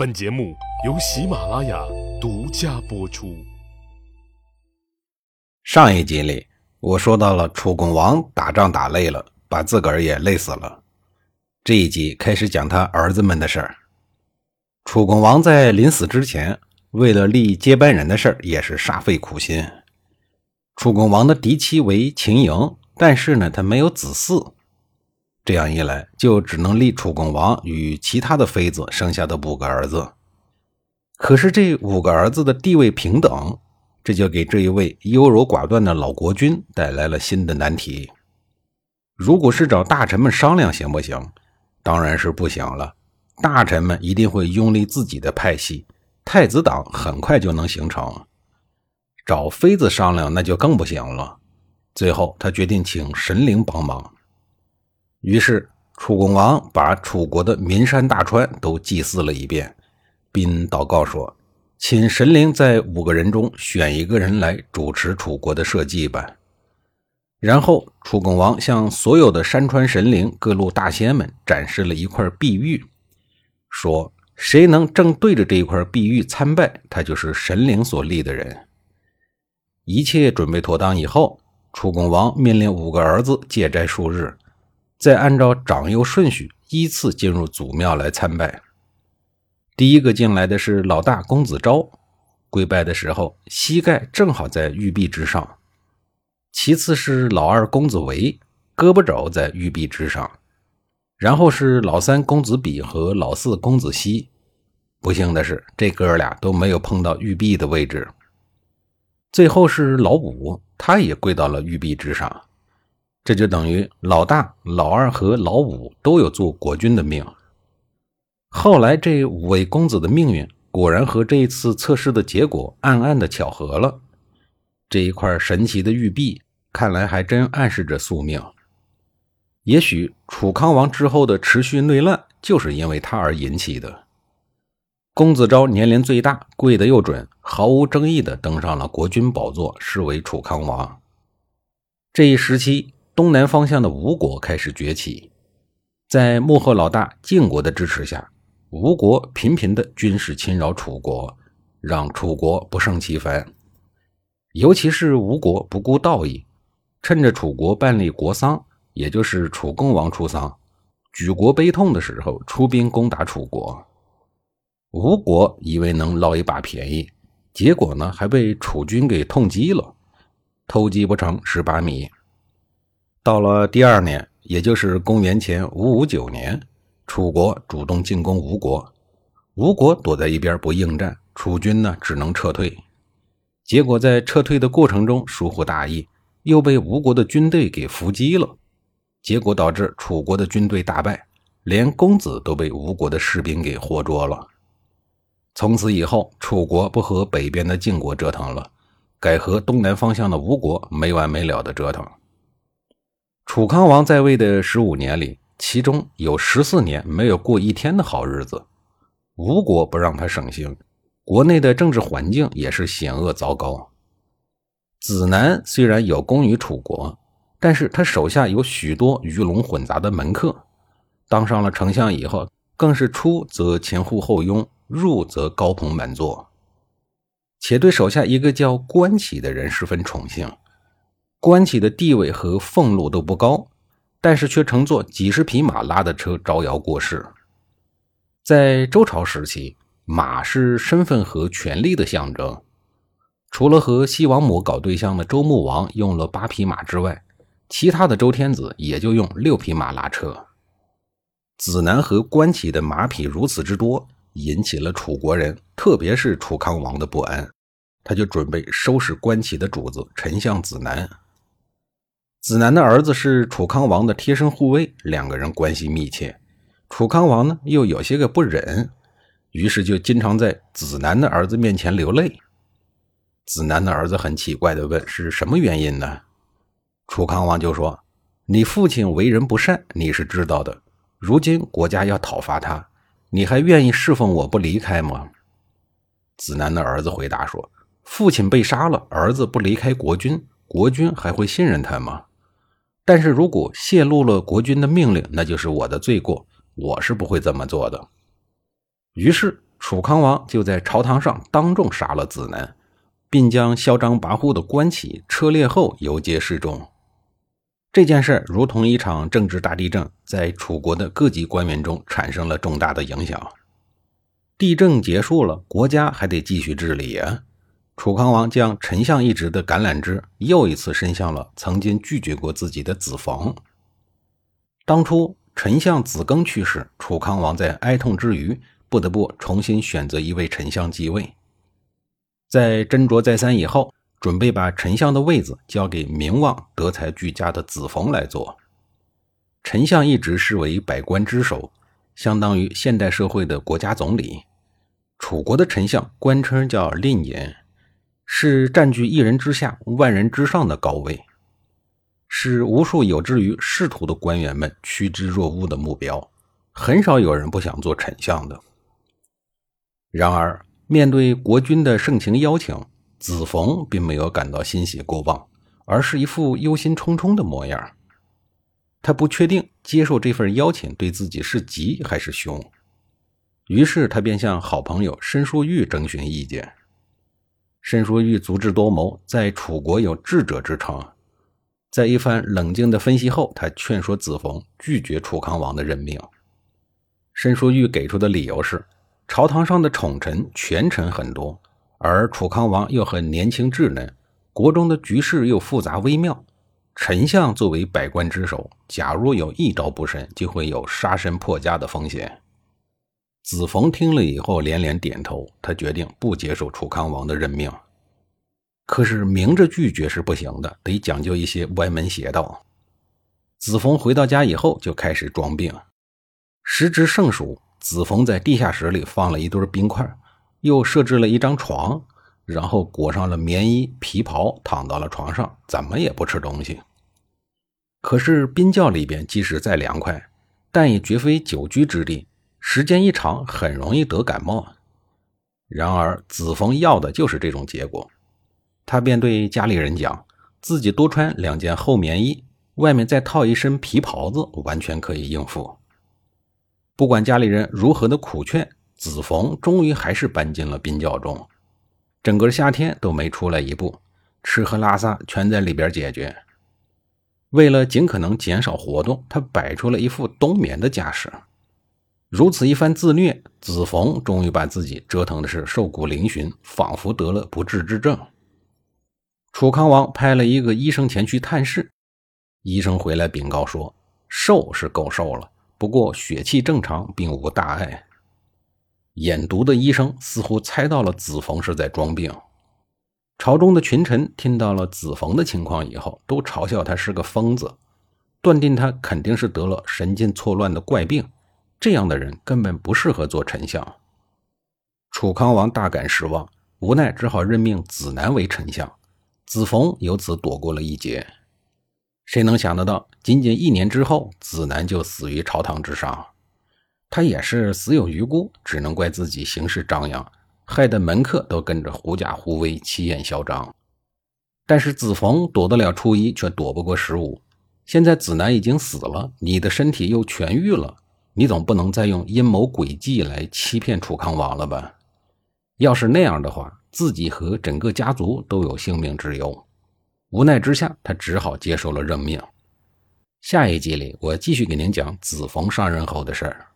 本节目由喜马拉雅独家播出。上一集里，我说到了楚共王打仗打累了，把自个儿也累死了。这一集开始讲他儿子们的事儿。楚共王在临死之前，为了立接班人的事儿，也是煞费苦心。楚共王的嫡妻为秦莹，但是呢，他没有子嗣。这样一来，就只能立楚共王与其他的妃子生下的五个儿子。可是这五个儿子的地位平等，这就给这一位优柔寡断的老国君带来了新的难题。如果是找大臣们商量，行不行？当然是不行了。大臣们一定会拥立自己的派系，太子党很快就能形成。找妃子商量，那就更不行了。最后，他决定请神灵帮忙。于是，楚共王把楚国的名山大川都祭祀了一遍，并祷告说：“请神灵在五个人中选一个人来主持楚国的社稷吧。”然后，楚共王向所有的山川神灵、各路大仙们展示了一块碧玉，说：“谁能正对着这一块碧玉参拜，他就是神灵所立的人。”一切准备妥当以后，楚共王命令五个儿子借斋数日。再按照长幼顺序依次进入祖庙来参拜。第一个进来的是老大公子昭，跪拜的时候膝盖正好在玉璧之上。其次是老二公子维，胳膊肘在玉璧之上。然后是老三公子比和老四公子西。不幸的是，这哥俩都没有碰到玉璧的位置。最后是老五，他也跪到了玉璧之上。这就等于老大、老二和老五都有做国君的命。后来这五位公子的命运果然和这一次测试的结果暗暗的巧合了。这一块神奇的玉璧，看来还真暗示着宿命。也许楚康王之后的持续内乱就是因为他而引起的。公子昭年龄最大，跪得又准，毫无争议的登上了国君宝座，是为楚康王。这一时期。东南方向的吴国开始崛起，在穆赫老大晋国的支持下，吴国频频的军事侵扰楚国，让楚国不胜其烦。尤其是吴国不顾道义，趁着楚国办理国丧，也就是楚共王出丧，举国悲痛的时候，出兵攻打楚国。吴国以为能捞一把便宜，结果呢，还被楚军给痛击了，偷鸡不成蚀把米。到了第二年，也就是公元前五五九年，楚国主动进攻吴国，吴国躲在一边不应战，楚军呢只能撤退。结果在撤退的过程中疏忽大意，又被吴国的军队给伏击了，结果导致楚国的军队大败，连公子都被吴国的士兵给活捉了。从此以后，楚国不和北边的晋国折腾了，改和东南方向的吴国没完没了的折腾。楚康王在位的十五年里，其中有十四年没有过一天的好日子。吴国不让他省心，国内的政治环境也是险恶糟糕。子南虽然有功于楚国，但是他手下有许多鱼龙混杂的门客。当上了丞相以后，更是出则前呼后拥，入则高朋满座，且对手下一个叫关启的人十分宠幸。关起的地位和俸禄都不高，但是却乘坐几十匹马拉的车招摇过市。在周朝时期，马是身份和权力的象征。除了和西王母搞对象的周穆王用了八匹马之外，其他的周天子也就用六匹马拉车。子南和关起的马匹如此之多，引起了楚国人，特别是楚康王的不安。他就准备收拾关起的主子丞相子南。子南的儿子是楚康王的贴身护卫，两个人关系密切。楚康王呢又有些个不忍，于是就经常在子南的儿子面前流泪。子南的儿子很奇怪的问：“是什么原因呢？”楚康王就说：“你父亲为人不善，你是知道的。如今国家要讨伐他，你还愿意侍奉我不离开吗？”子南的儿子回答说：“父亲被杀了，儿子不离开国君，国君还会信任他吗？”但是如果泄露了国君的命令，那就是我的罪过，我是不会这么做的。于是楚康王就在朝堂上当众杀了子南，并将嚣张跋扈的关起车裂后游街示众。这件事如同一场政治大地震，在楚国的各级官员中产生了重大的影响。地震结束了，国家还得继续治理啊！楚康王将丞相一职的橄榄枝又一次伸向了曾经拒绝过自己的子冯。当初丞相子庚去世，楚康王在哀痛之余，不得不重新选择一位丞相继位。在斟酌再三以后，准备把丞相的位子交给名望德才俱佳的子冯来做。丞相一直视为百官之首，相当于现代社会的国家总理。楚国的丞相官称叫令尹，是占据一人之下、万人之上的高位，是无数有志于仕途的官员们趋之若鹜的目标。很少有人不想做丞相的。然而，面对国君的盛情邀请，子冯并没有感到欣喜过望，而是一副忧心忡忡的模样。他不确定接受这份邀请对自己是吉还是凶，于是他便向好朋友申叔玉征询意见。申叔玉足智多谋，在楚国有智者之称。在一番冷静的分析后，他劝说子冯拒绝楚康王的任命。申叔玉给出的理由是，朝堂上的宠臣权臣很多。而楚康王又很年轻稚嫩，国中的局势又复杂微妙。丞相作为百官之首，假如有一招不慎，就会有杀身破家的风险。子冯听了以后连连点头，他决定不接受楚康王的任命。可是明着拒绝是不行的，得讲究一些歪门邪道。子冯回到家以后就开始装病。时值盛暑，子冯在地下室里放了一堆冰块。又设置了一张床，然后裹上了棉衣皮袍，躺到了床上，怎么也不吃东西。可是冰窖里边即使再凉快，但也绝非久居之地，时间一长很容易得感冒。然而子冯要的就是这种结果，他便对家里人讲，自己多穿两件厚棉衣，外面再套一身皮袍子，完全可以应付。不管家里人如何的苦劝。子冯终于还是搬进了冰窖中，整个夏天都没出来一步，吃喝拉撒全在里边解决。为了尽可能减少活动，他摆出了一副冬眠的架势。如此一番自虐，子冯终于把自己折腾的是瘦骨嶙峋，仿佛得了不治之症。楚康王派了一个医生前去探视，医生回来禀告说，瘦是够瘦了，不过血气正常，并无大碍。眼毒的医生似乎猜到了子冯是在装病。朝中的群臣听到了子冯的情况以后，都嘲笑他是个疯子，断定他肯定是得了神经错乱的怪病。这样的人根本不适合做丞相。楚康王大感失望，无奈只好任命子南为丞相。子冯由此躲过了一劫。谁能想得到，仅仅一年之后，子南就死于朝堂之上。他也是死有余辜，只能怪自己行事张扬，害得门客都跟着狐假虎威、气焰嚣张。但是子冯躲得了初一，却躲不过十五。现在子南已经死了，你的身体又痊愈了，你总不能再用阴谋诡计来欺骗楚康王了吧？要是那样的话，自己和整个家族都有性命之忧。无奈之下，他只好接受了任命。下一集里，我继续给您讲子冯上任后的事儿。